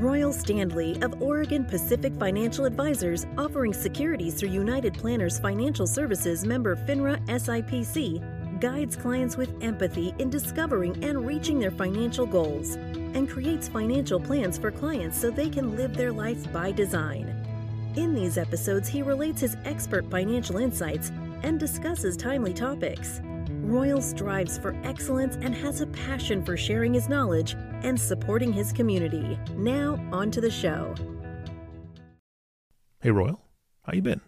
Royal Standley of Oregon Pacific Financial Advisors, offering securities through United Planners Financial Services member FINRA SIPC, guides clients with empathy in discovering and reaching their financial goals and creates financial plans for clients so they can live their life by design. In these episodes, he relates his expert financial insights and discusses timely topics. Royal strives for excellence and has a passion for sharing his knowledge and supporting his community. Now, on to the show. Hey, Royal. How you been?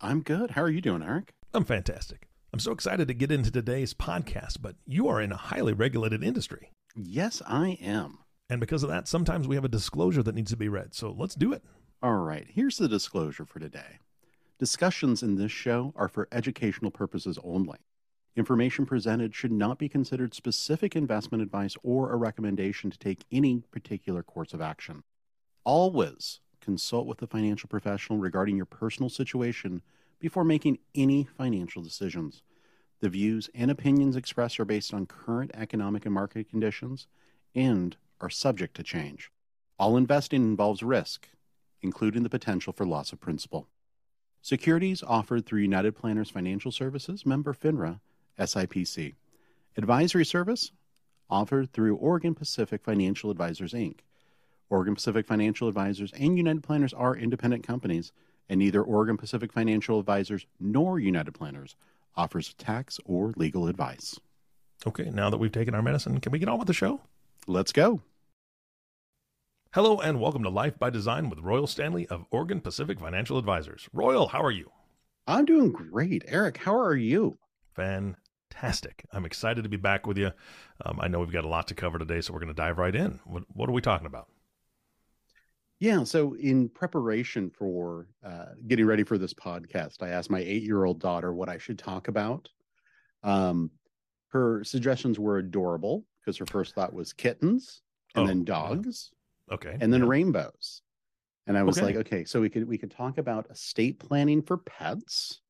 I'm good. How are you doing, Eric? I'm fantastic. I'm so excited to get into today's podcast, but you are in a highly regulated industry. Yes, I am. And because of that, sometimes we have a disclosure that needs to be read. So let's do it. All right. Here's the disclosure for today. Discussions in this show are for educational purposes only. Information presented should not be considered specific investment advice or a recommendation to take any particular course of action. Always consult with a financial professional regarding your personal situation before making any financial decisions. The views and opinions expressed are based on current economic and market conditions and are subject to change. All investing involves risk, including the potential for loss of principal. Securities offered through United Planners Financial Services, member FINRA, SIPC. Advisory service offered through Oregon Pacific Financial Advisors, Inc. Oregon Pacific Financial Advisors and United Planners are independent companies, and neither Oregon Pacific Financial Advisors nor United Planners offers tax or legal advice. Okay, now that we've taken our medicine, can we get on with the show? Let's go. Hello, and welcome to Life by Design with Royal Standley of Oregon Pacific Financial Advisors. Royal, how are you? I'm doing great. Eric, how are you? Fantastic. I'm excited to be back with you. Um, I know we've got a lot to cover today, so we're going to dive right in. What, what, are we talking about? Yeah, so in preparation for uh, getting ready for this podcast, I asked my eight year old daughter what I should talk about. Um, her suggestions were adorable because her first thought was kittens and oh, then dogs. Okay. And then yeah. rainbows. And I was okay. like, okay, so we could we could talk about estate planning for pets.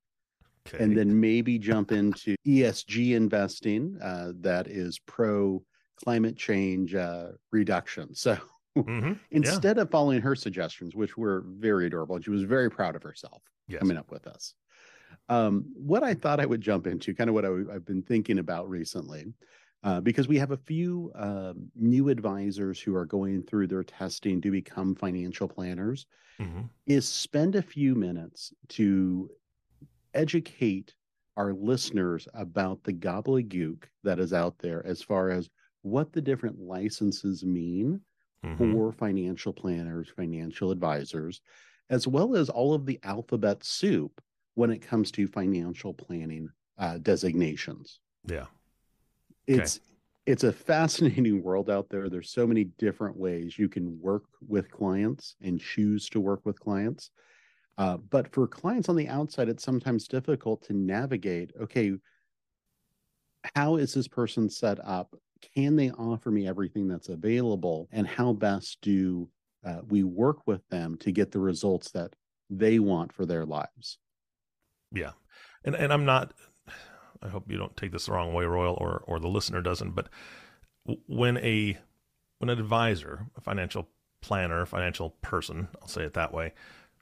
Okay. And then maybe jump into ESG investing uh, that is pro climate change uh, reduction. So mm-hmm. instead yeah. of following her suggestions, which were very adorable, and she was very proud of herself yes. coming up with us, um, what I thought I would jump into, kind of what I, have been thinking about recently, uh, because we have a few uh, new advisors who are going through their testing to become financial planners, mm-hmm. is spend a few minutes to educate our listeners about the gobbledygook that is out there as far as what the different licenses mean mm-hmm. for financial planners, financial advisors, as well as all of the alphabet soup when it comes to financial planning uh, designations. Yeah. It's it's a fascinating world out there. There's so many different ways you can work with clients and choose to work with clients. Uh, but for clients on the outside, it's sometimes difficult to navigate. Okay, how is this person set up? Can they offer me everything that's available? And how best do uh, we work with them to get the results that they want for their lives? Yeah, and and I'm not I hope you don't take this the wrong way, Royal, or or the listener doesn't. But when a when an advisor, a financial planner, financial person, I'll say it that way,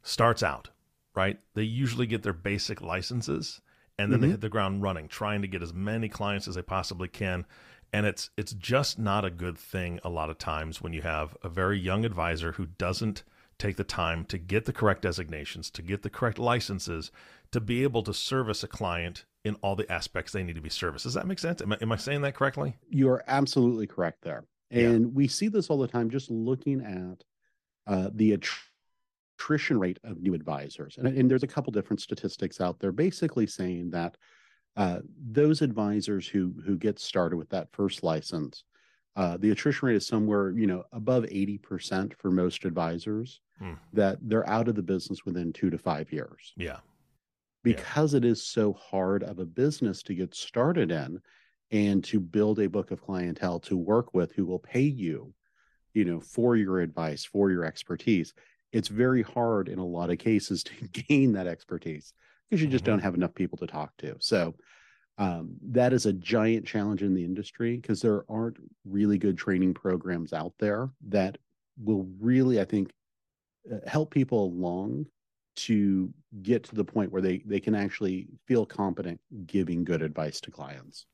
starts out, right? They usually get their basic licenses and then mm-hmm. they hit the ground running, trying to get as many clients as they possibly can. And it's it's just not a good thing a lot of times when you have a very young advisor who doesn't take the time to get the correct designations, to get the correct licenses, to be able to service a client in all the aspects they need to be serviced. Does that make sense? Am I, am I saying that correctly? You're absolutely correct there. And yeah. we see this all the time just looking at uh, the attrition rate of new advisors. And, and, there's a couple different statistics out there basically saying that uh, those advisors who who get started with that first license, uh, the attrition rate is somewhere you know above 80% for most advisors hmm. that they're out of the business within two to five years. Yeah because yeah. it is so hard of a business to get started in and to build a book of clientele to work with who will pay you you know for your advice for your expertise it's very hard in a lot of cases to gain that expertise because you just mm-hmm. don't have enough people to talk to so um, that is a giant challenge in the industry because there aren't really good training programs out there that will really, I think, uh, help people along to get to the point where they they can actually feel competent giving good advice to clients.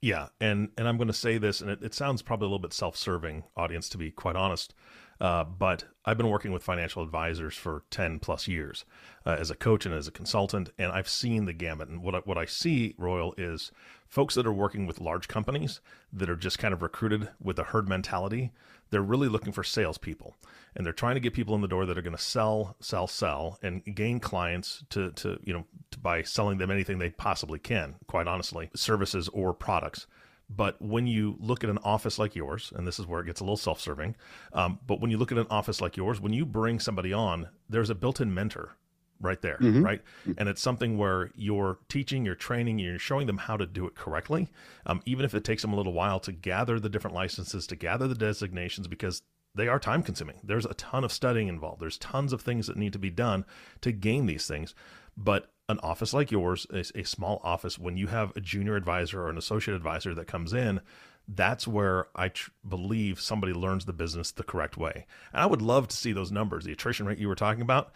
Yeah, and and I'm going to say this, and it, it sounds probably a little bit self-serving, audience, to be quite honest. Uh, but I've been working with financial advisors for 10 plus years uh, as a coach and as a consultant, and I've seen the gamut. And what I, what I see, Royal, is folks that are working with large companies that are just kind of recruited with a herd mentality. They're really looking for salespeople, and they're trying to get people in the door that are going to sell, sell, sell, and gain clients to to you know to, by selling them anything they possibly can. Quite honestly, services or products. But when you look at an office like yours, and this is where it gets a little self serving, um, but when you look at an office like yours, when you bring somebody on, there's a built in mentor right there, mm-hmm. right? And it's something where you're teaching, you're training, you're showing them how to do it correctly, um, even if it takes them a little while to gather the different licenses, to gather the designations, because they are time consuming. There's a ton of studying involved. There's tons of things that need to be done to gain these things. But an office like yours, a, a small office, when you have a junior advisor or an associate advisor that comes in, that's where I tr- believe somebody learns the business the correct way. And I would love to see those numbers, the attrition rate you were talking about.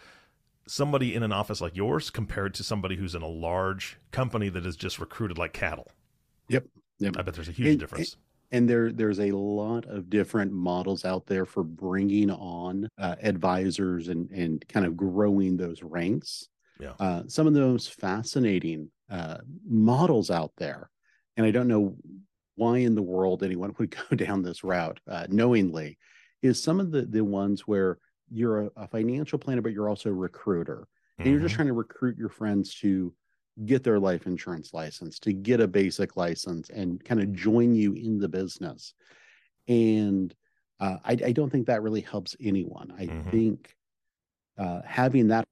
Somebody in an office like yours compared to somebody who's in a large company that is just recruited like cattle. Yep. Yep. I bet there's a huge and, difference. And there, there's a lot of different models out there for bringing on uh, advisors and and kind of growing those ranks. Yeah. Uh, some of the most fascinating uh, models out there, and I don't know why in the world anyone would go down this route uh, knowingly, is some of the the ones where you're a, a financial planner, but you're also a recruiter, and mm-hmm. you're just mm-hmm. trying to recruit your friends to get their life insurance license, to get a basic license, and kind of join you in the business. And uh, I, I, don't think that really helps anyone. I mm-hmm. think uh, having that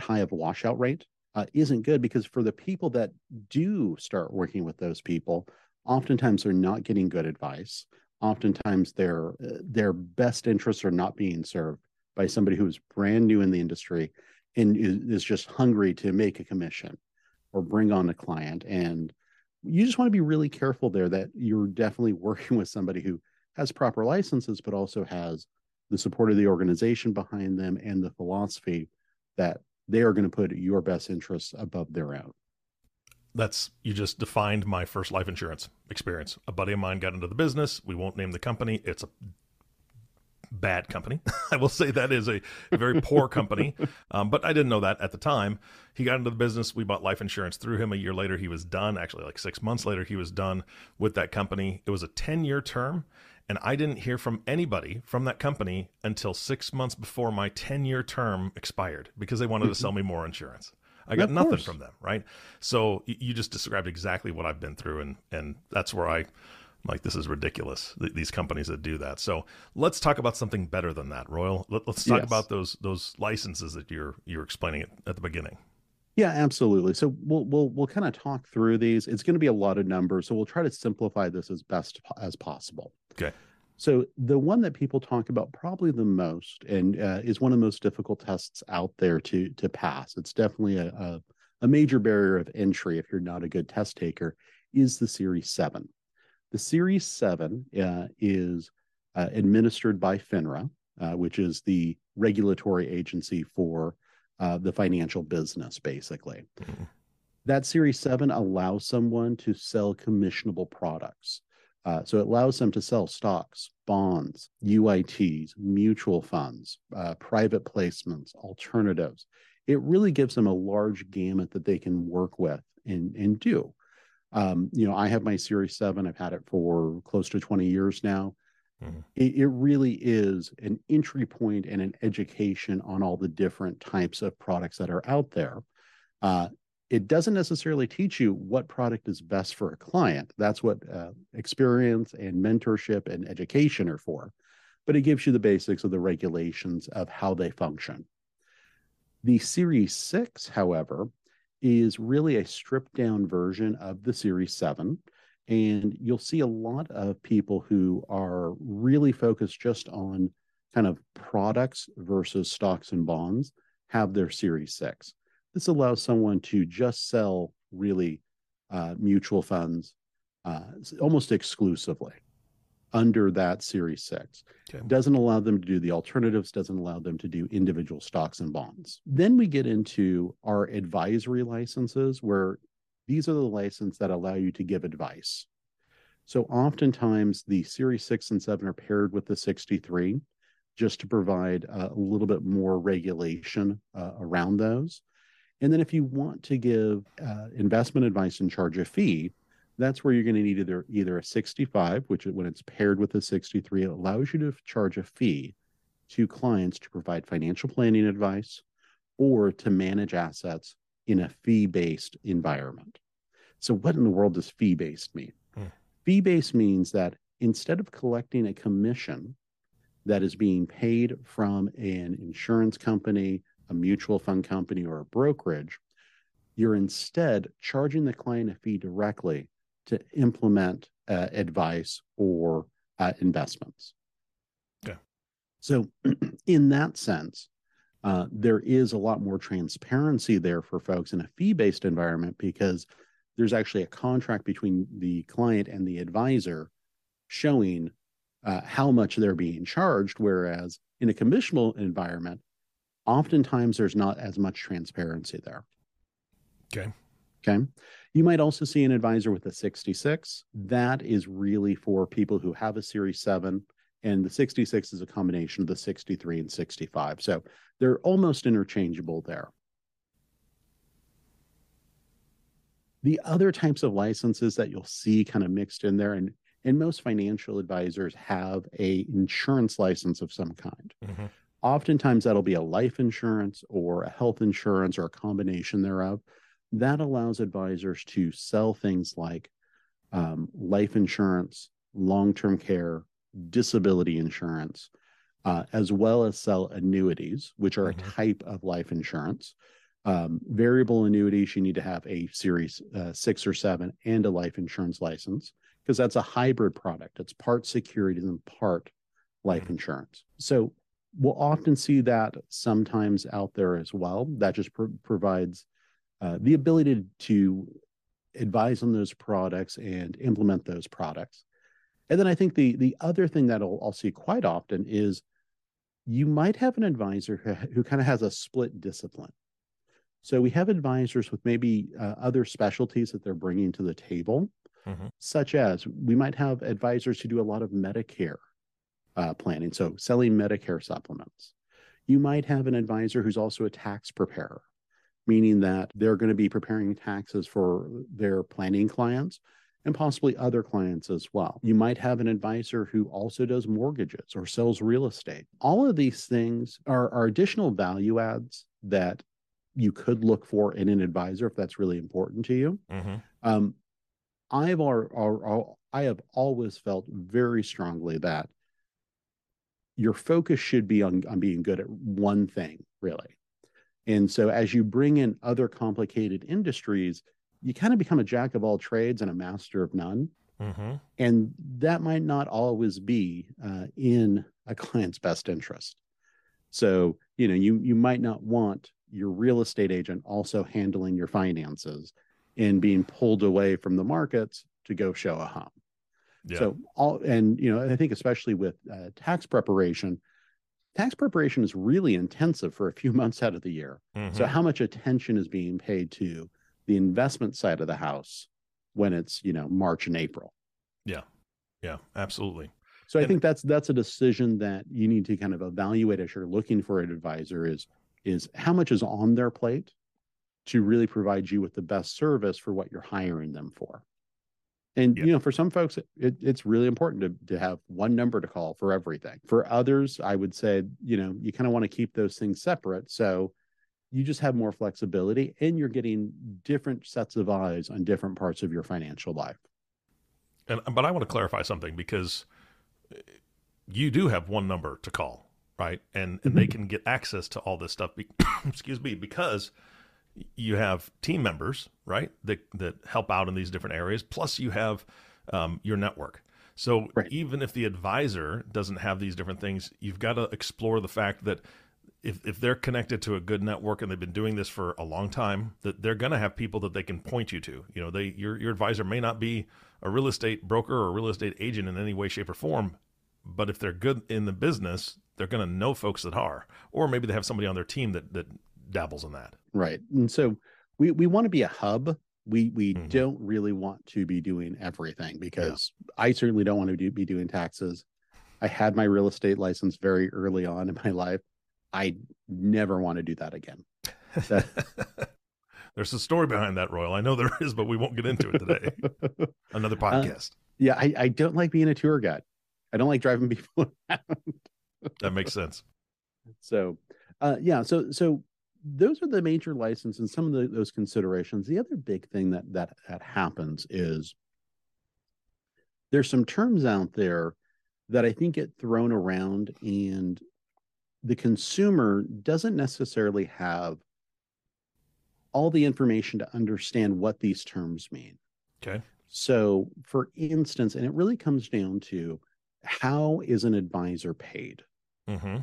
high of a washout rate uh, isn't good because for the people that do start working with those people, oftentimes they're not getting good advice. Oftentimes their uh, their best interests are not being served by somebody who is brand new in the industry and is just hungry to make a commission or bring on a client. And you just want to be really careful there that you're definitely working with somebody who has proper licenses, but also has the support of the organization behind them and the philosophy that they are going to put your best interests above their own. That's you just defined my first life insurance experience. A buddy of mine got into the business. We won't name the company. It's a bad company. I will say that is a very poor company, um, but I didn't know that at the time. He got into the business. We bought life insurance through him. A year later, he was done. Actually, like six months later, he was done with that company. It was a 10 year term. And I didn't hear from anybody from that company until six months before my 10 year term expired because they wanted to mm-hmm. sell me more insurance. I got nothing course. from them, right? So you just described exactly what I've been through, and and that's where I like this is ridiculous. these companies that do that. So let's talk about something better than that, Royal. Let, us talk yes. about those those licenses that you're you're explaining at, at the beginning. Yeah, absolutely. So we'll we'll we'll kind of talk through these. It's going to be a lot of numbers, so we'll try to simplify this as best as possible. Okay. So the one that people talk about probably the most, and uh, is one of the most difficult tests out there to to pass. It's definitely a, a, a major barrier of entry if you're not a good test taker. Is the Series Seven? The Series Seven uh, is uh, administered by FINRA, uh, which is the regulatory agency for uh, the financial business, basically. Mm-hmm. That Series 7 allows someone to sell commissionable products. Uh, so it allows them to sell stocks, bonds, UITs, mutual funds, uh, private placements, alternatives. It really gives them a large gamut that they can work with and, and do. Um, you know, I have my Series 7, I've had it for close to 20 years now. Mm-hmm. It, it, really is an entry point and an education on all the different types of products that are out there. Uh, it doesn't necessarily teach you what product is best for a client. That's what uh, experience and mentorship and education are for. But it gives you the basics of the regulations of how they function. The Series 6, however, is really a stripped down version of the Series 7. And you'll see a lot of people who are really focused just on kind of products versus stocks and bonds have their Series 6. This allows someone to just sell really uh, mutual funds uh, almost exclusively. under that Series 6. Okay. Doesn't allow them to do the alternatives, doesn't allow them to do individual stocks and bonds. Then we get into our advisory licenses, where these are the licenses that allow you to give advice. So oftentimes the Series 6 and 7 are paired with the 63 just to provide a little bit more regulation uh, around those. And then if you want to give uh, investment advice and charge a fee, that's where you're going to need either either a 65, which when it's paired with a 63, it allows you to charge a fee to clients to provide financial planning advice or to manage assets in a fee-based environment. So what in the world does fee-based mean? Hmm. Fee-based means that instead of collecting a commission that is being paid from an insurance company, a mutual fund company, or a brokerage, you're instead charging the client a fee directly to implement uh, advice or uh, investments. Yeah. So, in that sense, uh, there is a lot more transparency there for folks in a fee based environment because there's actually a contract between the client and the advisor showing uh, how much they're being charged. Whereas in a commissionable environment, oftentimes there's not as much transparency there. Okay. Okay. You might also see an advisor with a 66. That is really for people who have a Series 7, and the 66 is a combination of the 63 and 65. So they're almost interchangeable there. The other types of licenses that you'll see kind of mixed in there, and, and most financial advisors have a insurance license of some kind. Mm-hmm. Oftentimes that'll be a life insurance or a health insurance or a combination thereof that allows advisors to sell things like um, life insurance, long term care, disability insurance, uh, as well as sell annuities, which are mm-hmm. a type of life insurance. Um, variable annuities, you need to have a series uh, six or seven and a life insurance license because that's a hybrid product. It's part securities and part life mm-hmm. insurance. So we'll often see that sometimes out there as well. That just provides uh, the ability to advise on those products and implement those products. And then I think the the other thing that I'll, I'll see quite often is you might have an advisor who, who kind of has a split discipline. So we have advisors with maybe uh, other specialties that they're bringing to the table, mm-hmm. such as we might have advisors who do a lot of Medicare uh, planning, so selling Medicare supplements. You might have an advisor who's also a tax preparer meaning that they're going to be preparing taxes for their planning clients and possibly other clients as well. You might have an advisor who also does mortgages or sells real estate. All of these things are, are additional value adds that you could look for in an advisor if that's really important to you. Mm-hmm. Um, I've or, I have always felt very strongly that your focus should be on, on being good at one thing, really. And so as you bring in other complicated industries, you kind of become a jack of all trades and a master of none. Mm-hmm. And that might not always be uh, in a client's best interest. So, you know, you you might not want your real estate agent also handling your finances and being pulled away from the markets to go show a home. Yeah. So all and you know, I think especially with uh, tax preparation, tax preparation is really intensive for a few months out of the year. Mm-hmm. So how much attention is being paid to the investment side of the house when it's, you know, March and April? Yeah. Yeah, absolutely. So I think that's that's a decision that you need to kind of evaluate as you're looking for an advisor is is how much is on their plate to really provide you with the best service for what you're hiring them for. And you know, for some folks, it, it's really important to, to have one number to call for everything. For others, I would say, you know, you kind of want to keep those things separate. So you just have more flexibility and you're getting different sets of eyes on different parts of your financial life. And but I want to clarify something because you do have one number to call, right? And, and mm-hmm. they can get access to all this stuff. Be, excuse me, because you have team members, right, that that help out in these different areas. Plus, you have um, your network. So right. even if the advisor doesn't have these different things, you've got to explore the fact that if if they're connected to a good network and they've been doing this for a long time, that they're going to have people that they can point you to. You know, they your your advisor may not be a real estate broker or a real estate agent in any way, shape, or form, but if they're good in the business, they're going to know folks that are, or maybe they have somebody on their team that that dabbles in that. Right, and so we we want to be a hub. We we mm-hmm. don't really want to be doing everything because yeah. I certainly don't want to do, be doing taxes. I had my real estate license very early on in my life. I never want to do that again. There's a story behind that, Royal. I know there is, but we won't get into it today. Another uh, podcast. Uh, yeah, I, I don't like being a tour guide. I don't like driving people around. that makes sense. So, uh, yeah, so so those are the major license and some of the, those considerations. The other big thing that that that happens is there's some terms out there that I think get thrown around, and the consumer doesn't necessarily have all the information to understand what these terms mean. Okay. So, for instance, and it really comes down to how is an advisor paid? Mm-hmm.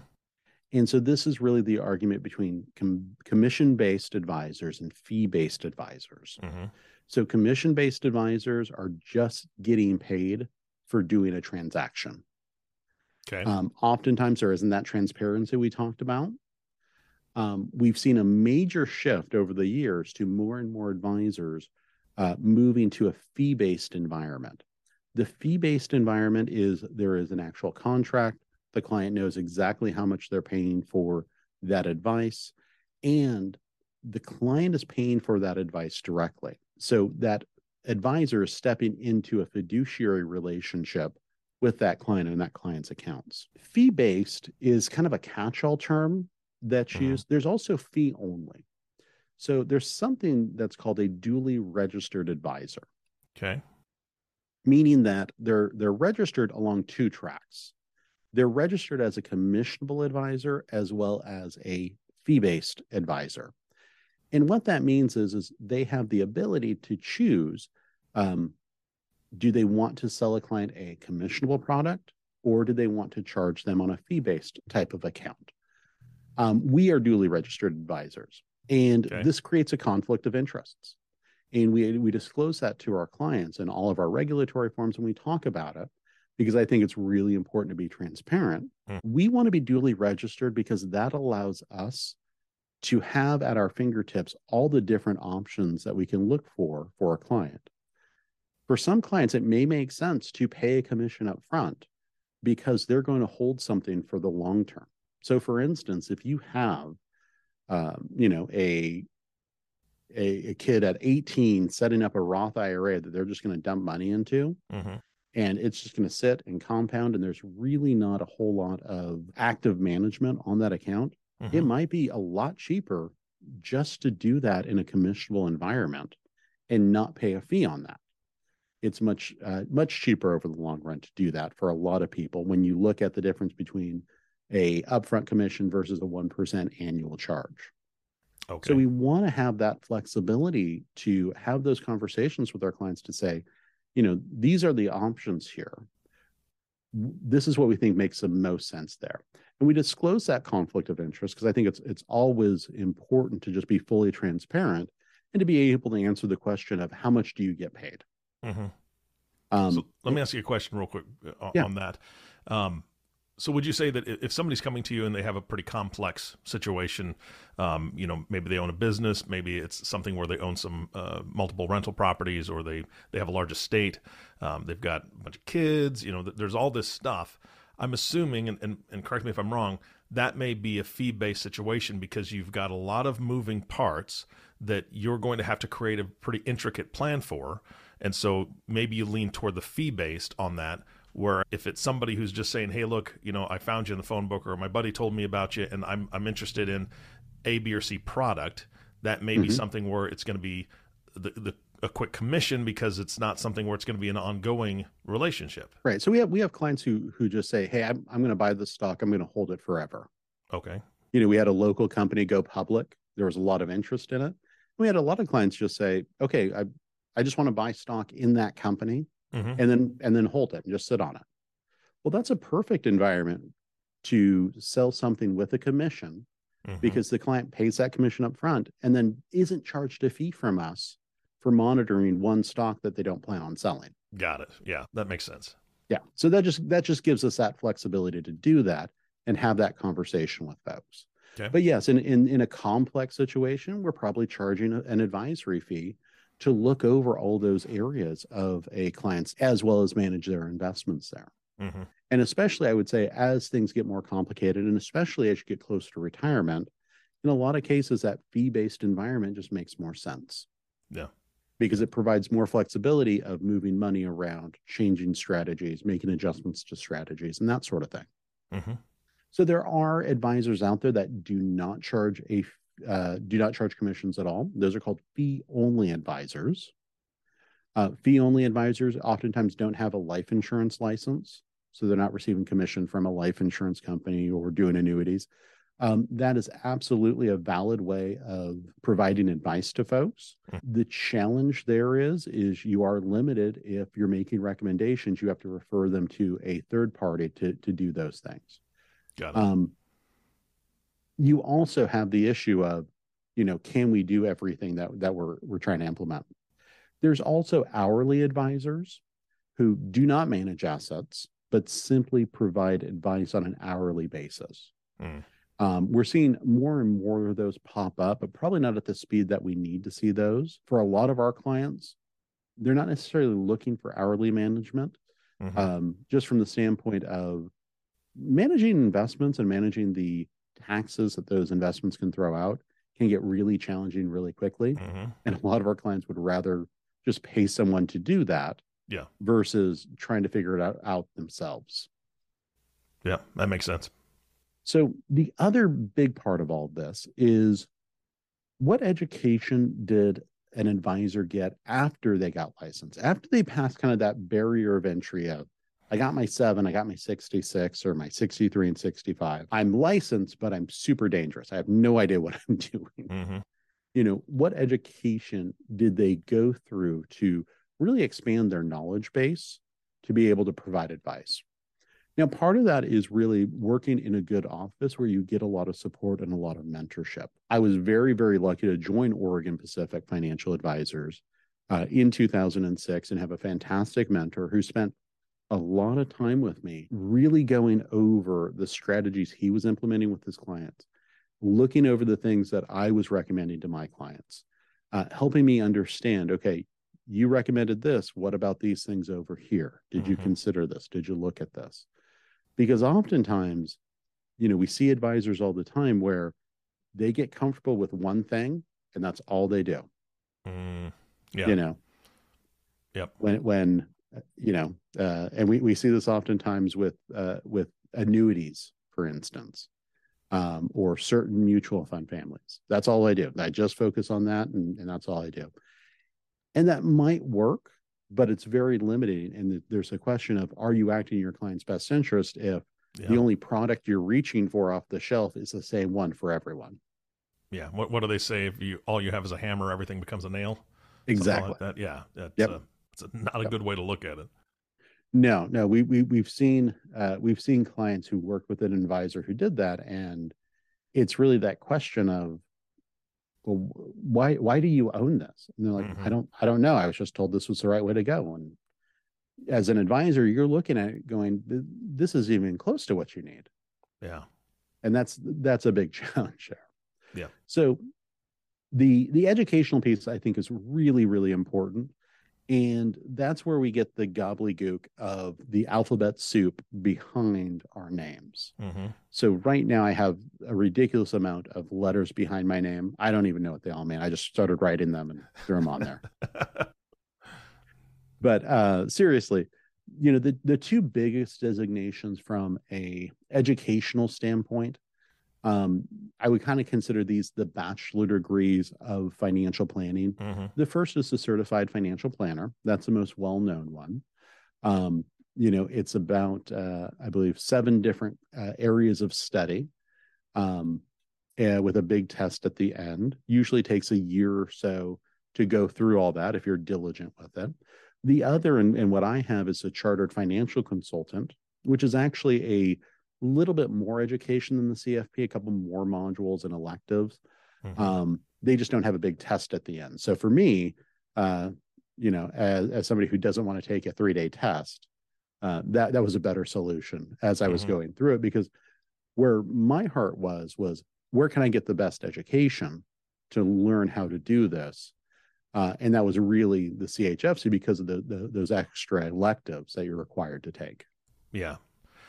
And so, this is really the argument between com- commission based advisors and fee based advisors. Mm-hmm. So, commission based advisors are just getting paid for doing a transaction. Okay. Um, oftentimes, there isn't that transparency we talked about. Um, we've seen a major shift over the years to more and more advisors uh, moving to a fee based environment. The fee based environment is there is an actual contract. The client knows exactly how much they're paying for that advice, and the client is paying for that advice directly. So that advisor is stepping into a fiduciary relationship with that client and that client's accounts. Fee based is kind of a catch all term that's mm-hmm. used. There's also fee only. So there's something that's called a dually registered advisor. Okay. Meaning that they're they're registered along two tracks. They're registered as a commissionable advisor as well as a fee-based advisor. And what that means is, is they have the ability to choose um, do they want to sell a client a commissionable product or do they want to charge them on a fee based type of account? Um, we are dually registered advisors, and okay. this creates a conflict of interests. And we, we disclose that to our clients in all of our regulatory forms and we talk about it because I think it's really important to be transparent. Mm. We want to be dually registered because that allows us to have at our fingertips all the different options that we can look for for a client. For some clients, it may make sense to pay a commission up front because they're going to hold something for the long term. So, for instance, if you have, um, you know, a, a, a kid at 18 setting up a Roth IRA that they're just going to dump money into, mm-hmm. and it's just going to sit and compound, and there's really not a whole lot of active management on that account, mm-hmm. it might be a lot cheaper just to do that in a commissionable environment and not pay a fee on that it's much uh, much cheaper over the long run to do that for a lot of people when you look at the difference between a upfront commission versus a 1% annual charge. Okay. so we want to have that flexibility to have those conversations with our clients to say you know these are the options here. This is what we think makes the most sense there. And we disclose that conflict of interest because i think it's it's always important to just be fully transparent and to be able to answer the question of how much do you get paid Mm-hmm. Um, so let me ask you a question real quick uh, yeah. on that. Um, so would you say that if somebody's coming to you and they have a pretty complex situation, um, you know, maybe they own a business, maybe it's something where they own some uh, multiple rental properties, or they they have a large estate, um, they've got a bunch of kids, you know, there's all this stuff. I'm assuming, and, and, and correct me if I'm wrong, that may be a fee based situation because you've got a lot of moving parts that you're going to have to create a pretty intricate plan for. And so maybe you lean toward the fee based on that. Where if it's somebody who's just saying, "Hey, look, you know, I found you in the phone book, or my buddy told me about you, and I'm I'm interested in A, B, or C product," that may mm-hmm. be something where it's going to be the, the a quick commission because it's not something where it's going to be an ongoing relationship. Right. So we have we have clients who who just say, "Hey, I'm I'm going to buy this stock. I'm going to hold it forever." Okay. You know, we had a local company go public. There was a lot of interest in it. We had a lot of clients just say, "Okay, I I just want to buy stock in that company mm-hmm. and then and then hold it and just sit on it. Well, that's a perfect environment to sell something with a commission mm-hmm. because the client pays that commission up front and then isn't charged a fee from us for monitoring one stock that they don't plan on selling. Got it. Yeah, that makes sense. Yeah. So that just that just gives us that flexibility to do that and have that conversation with folks. Okay. But yes, in, in in a complex situation, we're probably charging a, an advisory fee to look over all those areas of a client's as well as manage their investments there. Mm-hmm. And especially, I would say, as things get more complicated, and especially as you get close to retirement, in a lot of cases, that fee based environment just makes more sense. Yeah. Because it provides more flexibility of moving money around, changing strategies, making adjustments to strategies, and that sort of thing. Mm-hmm. So there are advisors out there that do not charge a uh, do not charge commissions at all. Those are called fee only advisors. Uh, fee only advisors oftentimes don't have a life insurance license, so they're not receiving commission from a life insurance company or doing annuities. Um, that is absolutely a valid way of providing advice to folks. Mm-hmm. The challenge there is is you are limited if you're making recommendations. You have to refer them to a third party to to do those things. Got it. Um, you also have the issue of, you know, can we do everything that that we're we're trying to implement? There's also hourly advisors who do not manage assets, but simply provide advice on an hourly basis. Mm. Um, we're seeing more and more of those pop up, but probably not at the speed that we need to see those. For a lot of our clients, they're not necessarily looking for hourly management, mm-hmm. um, just from the standpoint of managing investments and managing the taxes that those investments can throw out can get really challenging really quickly. Mm-hmm. And a lot of our clients would rather just pay someone to do that. Yeah. Versus trying to figure it out, out themselves. Yeah, that makes sense. So the other big part of all this is what education did an advisor get after they got licensed, after they passed kind of that barrier of entry of I got my seven, I got my 66 or my 63 and 65. I'm licensed, but I'm super dangerous. I have no idea what I'm doing. Mm-hmm. You know, what education did they go through to really expand their knowledge base to be able to provide advice? Now, part of that is really working in a good office where you get a lot of support and a lot of mentorship. I was very, very lucky to join Oregon Pacific Financial Advisors uh, in 2006 and have a fantastic mentor who spent a lot of time with me, really going over the strategies he was implementing with his clients, looking over the things that I was recommending to my clients, uh, helping me understand okay, you recommended this. What about these things over here? Did mm-hmm. you consider this? Did you look at this? Because oftentimes, you know, we see advisors all the time where they get comfortable with one thing and that's all they do. Mm, yeah. You know, yep. When, when, you know, uh, and we, we see this oftentimes with uh, with annuities, for instance, um, or certain mutual fund families. That's all I do. I just focus on that, and, and that's all I do. And that might work, but it's very limiting. And there's a question of are you acting in your client's best interest if yeah. the only product you're reaching for off the shelf is the same one for everyone? Yeah. What What do they say? If you all you have is a hammer, everything becomes a nail. Exactly. Like that. Yeah. That's, yep. Uh, it's not a good way to look at it. No, no, we we we've seen uh, we've seen clients who worked with an advisor who did that, and it's really that question of, well, why why do you own this? And they're like, mm-hmm. I don't I don't know. I was just told this was the right way to go. And as an advisor, you're looking at it going, this is even close to what you need. Yeah, and that's that's a big challenge there. Yeah. So the the educational piece I think is really really important and that's where we get the gobbledygook of the alphabet soup behind our names. Mm-hmm. So right now I have a ridiculous amount of letters behind my name. I don't even know what they all mean. I just started writing them and threw them on there. but uh, seriously, you know, the, the two biggest designations from a educational standpoint um, I would kind of consider these the bachelor degrees of financial planning. Mm-hmm. The first is the certified financial planner. That's the most well known one. Um, you know, it's about, uh, I believe, seven different uh, areas of study um, uh, with a big test at the end. Usually takes a year or so to go through all that if you're diligent with it. The other, and, and what I have is a chartered financial consultant, which is actually a little bit more education than the CFP, a couple more modules and electives. Mm-hmm. Um, they just don't have a big test at the end. So for me, uh, you know, as, as somebody who doesn't want to take a three day test, uh, that that was a better solution as I was mm-hmm. going through it because where my heart was was where can I get the best education to learn how to do this, uh, and that was really the CHFC because of the, the those extra electives that you're required to take. Yeah,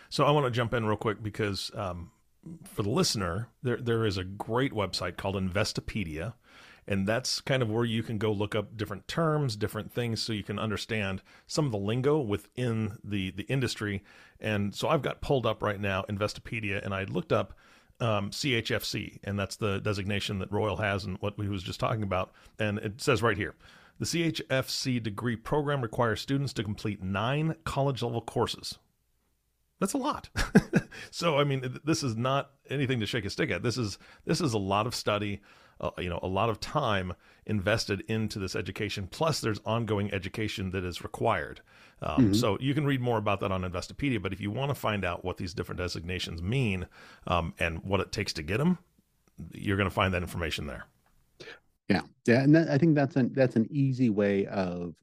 so I want to jump in real quick because um, for the listener, there there is a great website called Investopedia, and that's kind of where you can go look up different terms, different things, so you can understand some of the lingo within the the industry. And so I've got pulled up right now Investopedia, and I looked up um, CHFC, and that's the designation that Royal has, and what we was just talking about. And it says right here. The CHFC degree program requires students to complete nine college level courses that's a lot. so I mean, this is not anything to shake a stick at. This is this is a lot of study, uh, you know, a lot of time invested into this education. Plus, there's ongoing education that is required. Um, mm-hmm. So you can read more about that on Investopedia. But if you want to find out what these different designations mean um, and what it takes to get them, you're going to find that information there. Yeah, yeah, and that, I think that's an that's an easy way of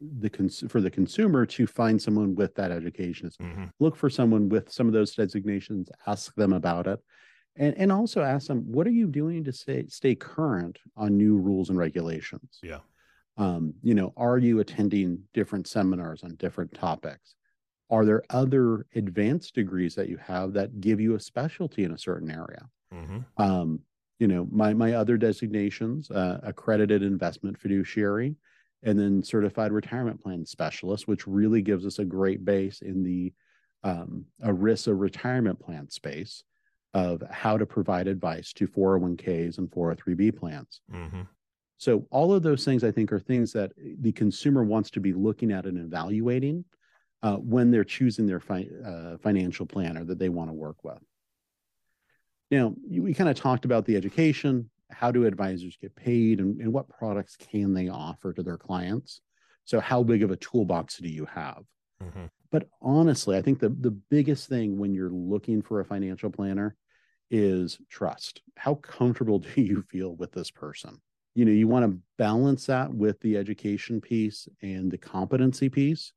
the cons- for the consumer to find someone with that education. Is mm-hmm. look for someone with some of those designations ask them about it. And and also ask them what are you doing to stay stay current on new rules and regulations? Yeah. Um, you know are you attending different seminars on different topics? Are there other advanced degrees that you have that give you a specialty in a certain area? Mm-hmm. um, you know my my other designations uh, accredited investment fiduciary and then certified retirement plan specialist, which really gives us a great base in the um, ERISA retirement plan space of how to provide advice to 401ks and 403b plans. Mm-hmm. So, all of those things I think are things that the consumer wants to be looking at and evaluating uh, when they're choosing their fi- uh, financial planner that they want to work with. Now, we kind of talked about the education, how do advisors get paid and, and what products can they offer to their clients? So how big of a toolbox do you have? Mm-hmm. but honestly i think the, the biggest thing when you're looking for a financial planner is trust. How comfortable do you feel with this person? You know you want to balance that with the education piece and the competency piece.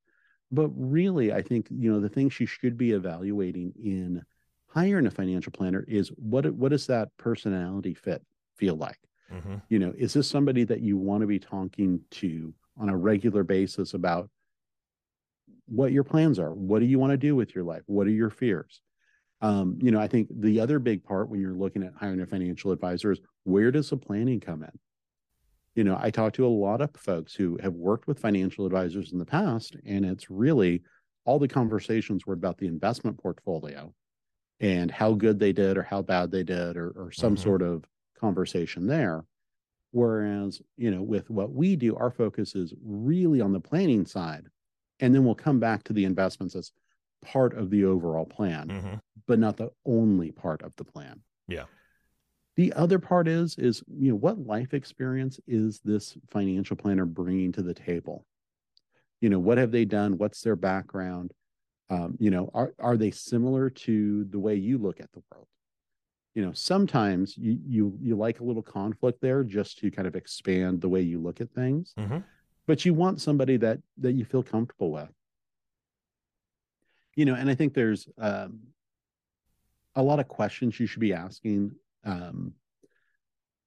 But really i think you know the thing she should be evaluating in hiring a financial planner is what what is that personality fit feel like? Mm-hmm. You know, is this somebody that you want to be talking to on a regular basis about what your plans are? What do you want to do with your life? What are your fears? Um, you know, I think the other big part when you're looking at hiring a financial advisor is where does the planning come in? You know, I talk to a lot of folks who have worked with financial advisors in the past, and it's really all the conversations were about the investment portfolio and how good they did or how bad they did or, or some mm-hmm. sort of conversation there. Whereas, you know, with what we do, our focus is really on the planning side. And then we'll come back to the investments as part of the overall plan, mm-hmm. but not the only part of the plan. Yeah. The other part is, is, you know, what life experience is this financial planner bringing to the table? You know, what have they done? What's their background? Um, you know, are, are they similar to the way you look at the world? You know sometimes you you you like a little conflict there just to kind of expand the way you look at things mm-hmm. but you want somebody that that you feel comfortable with. You know and i think there's um, a lot of questions you should be asking um,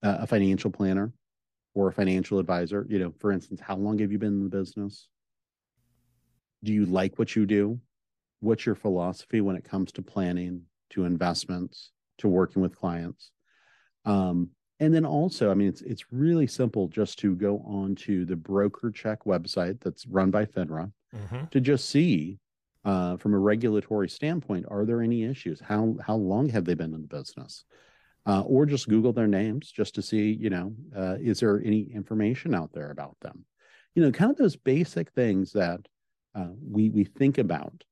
a financial planner or a financial advisor. You know for instance how long have you been in the business? Do you like what you do? What's your philosophy when it comes to planning to investments to working with clients. Um, and then also, I mean, it's it's really simple just to go on to the BrokerCheck website that's run by FINRA mm-hmm. to just see uh, from a regulatory standpoint, are there any issues? How how long have they been in the business? Uh, or just Google their names just to see, you know, uh, is there any information out there about them? You know, kind of those basic things that uh, we we think about,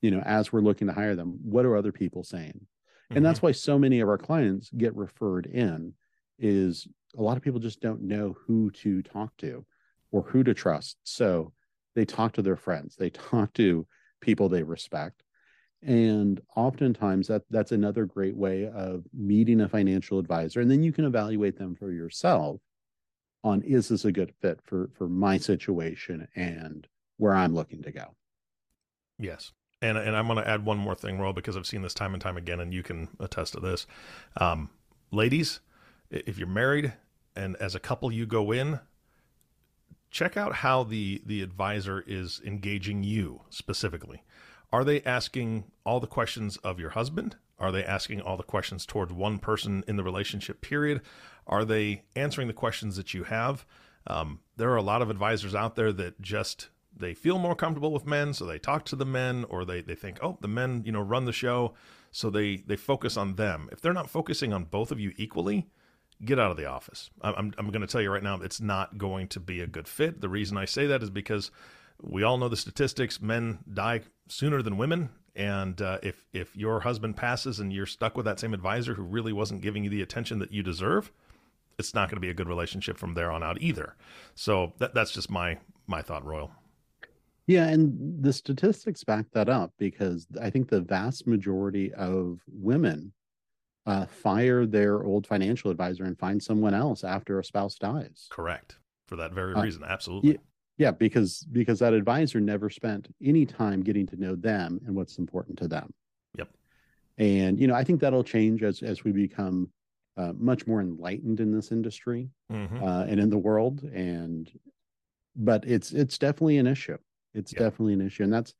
you know, as we're looking to hire them. What are other people saying? And mm-hmm. that's why so many of our clients get referred in is a lot of people just don't know who to talk to or who to trust so they talk to their friends they talk to people they respect And oftentimes that that's another great way of meeting a financial advisor. And then you can evaluate them for yourself on is this a good fit for for my situation and where I'm looking to go. Yes. And and I'm going to add one more thing, Royal, because I've seen this time and time again, and you can attest to this. Um, ladies, if you're married and as a couple you go in, check out how the the advisor is engaging you specifically. Are they asking all the questions of your husband? Are they asking all the questions towards one person in the relationship period? Are they answering the questions that you have? Um, there are a lot of advisors out there that just they feel more comfortable with men, so they talk to the men, or they they think, oh, the men, you know, run the show, so they they focus on them. If they're not focusing on both of you equally, get out of the office. I'm I'm going to tell you right now, it's not going to be a good fit. The reason I say that is because we all know the statistics: men die sooner than women, and uh, if if your husband passes and you're stuck with that same advisor who really wasn't giving you the attention that you deserve, it's not going to be a good relationship from there on out either. So that that's just my my thought, Royal. Yeah, and the statistics back that up because I think the vast majority of women uh, fire their old financial advisor and find someone else after a spouse dies. Correct. For that very uh, reason, absolutely. Yeah, yeah, because because that advisor never spent any time getting to know them and what's important to them. Yep. And you know, I think that'll change as as we become uh, much more enlightened in this industry mm-hmm. uh, and in the world. And but it's it's definitely an issue. It's yep. definitely an issue, and that's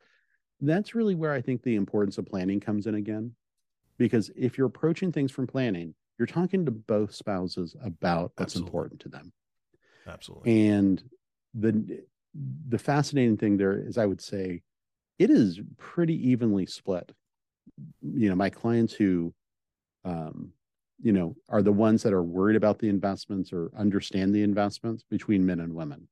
that's really where I think the importance of planning comes in again. Because if you're approaching things from planning, you're talking to both spouses about what's Absolutely. important to them. Absolutely. And the the fascinating thing there is I would say it is pretty evenly split. You know, my clients who um, you know, are the ones that are worried about the investments or understand the investments between men and women.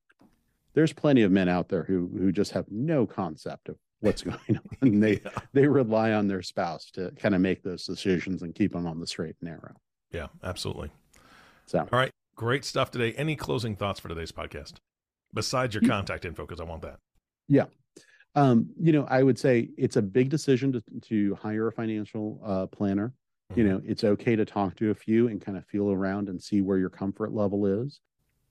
There's plenty of men out there who who just have no concept of what's going on. They yeah. they rely on their spouse to kind of make those decisions and keep them on the straight and narrow. Yeah, absolutely. So, all right, great stuff today. Any closing thoughts for today's podcast besides your contact info? Because I want that. Yeah. Um, you know, I would say it's a big decision to to hire a financial uh, planner. Mm-hmm. You know, it's okay to talk to a few and kind of feel around and see where your comfort level is.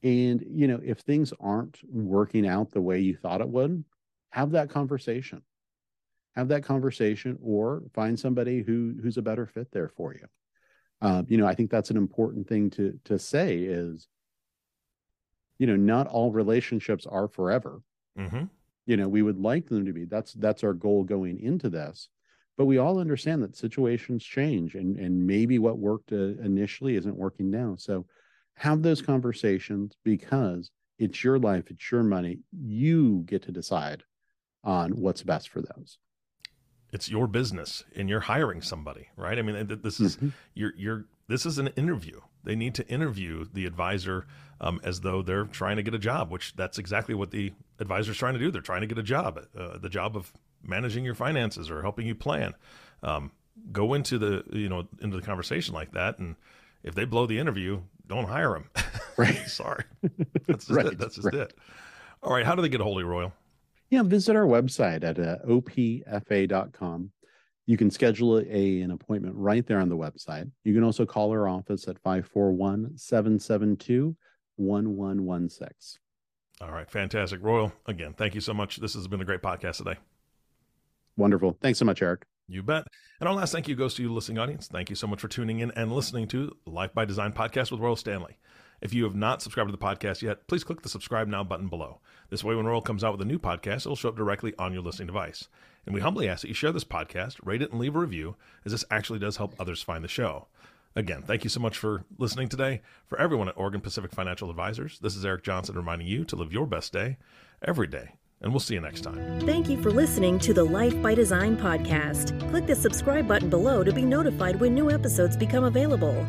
And you know, if things aren't working out the way you thought it would, have that conversation. Have that conversation or find somebody who who's a better fit there for you. Uh, you know i think that's an important thing to to say is you know not all relationships are forever. Mm-hmm. you know we would like them to be. That's that's our goal going into this. But we all understand that situations change and and maybe what worked uh, initially isn't working now. So have those conversations because it's your life it's your money. You get to decide on what's best for those. It's your business and you're hiring somebody right? I mean this is mm-hmm. you're you're this is an interview. They need to interview the advisor um, as though they're trying to get a job which that's exactly what the advisor's trying to do. They're trying to get a job uh, the job of managing your finances or helping you plan. Um, go into the you know into the conversation like that and if they blow the interview don't hire them right sorry that's just right. it that's just right. it all right how do they get a hold of royal yeah, visit our website at uh, opfa.com. You can schedule a, an appointment right there on the website. You can also call our office at 541 772 1116. All right, fantastic. Royal, again, thank you so much. This has been a great podcast today. Wonderful. Thanks so much, Eric. You bet. And our last thank you goes to you, listening audience. Thank you so much for tuning in and listening to Life by Design podcast with Royal Standley. If you have not subscribed to the podcast yet, please click the subscribe now button below. This way, when Royal comes out with a new podcast, it'll show up directly on your listening device. And we humbly ask that you share this podcast, rate it, and leave a review, as this actually does help others find the show. Again, thank you so much for listening today. For everyone at Oregon Pacific Financial Advisors, this is Eric Johnson reminding you to live your best day every day. And we'll see you next time. Thank you for listening to the Life by Design podcast. Click the subscribe button below to be notified when new episodes become available.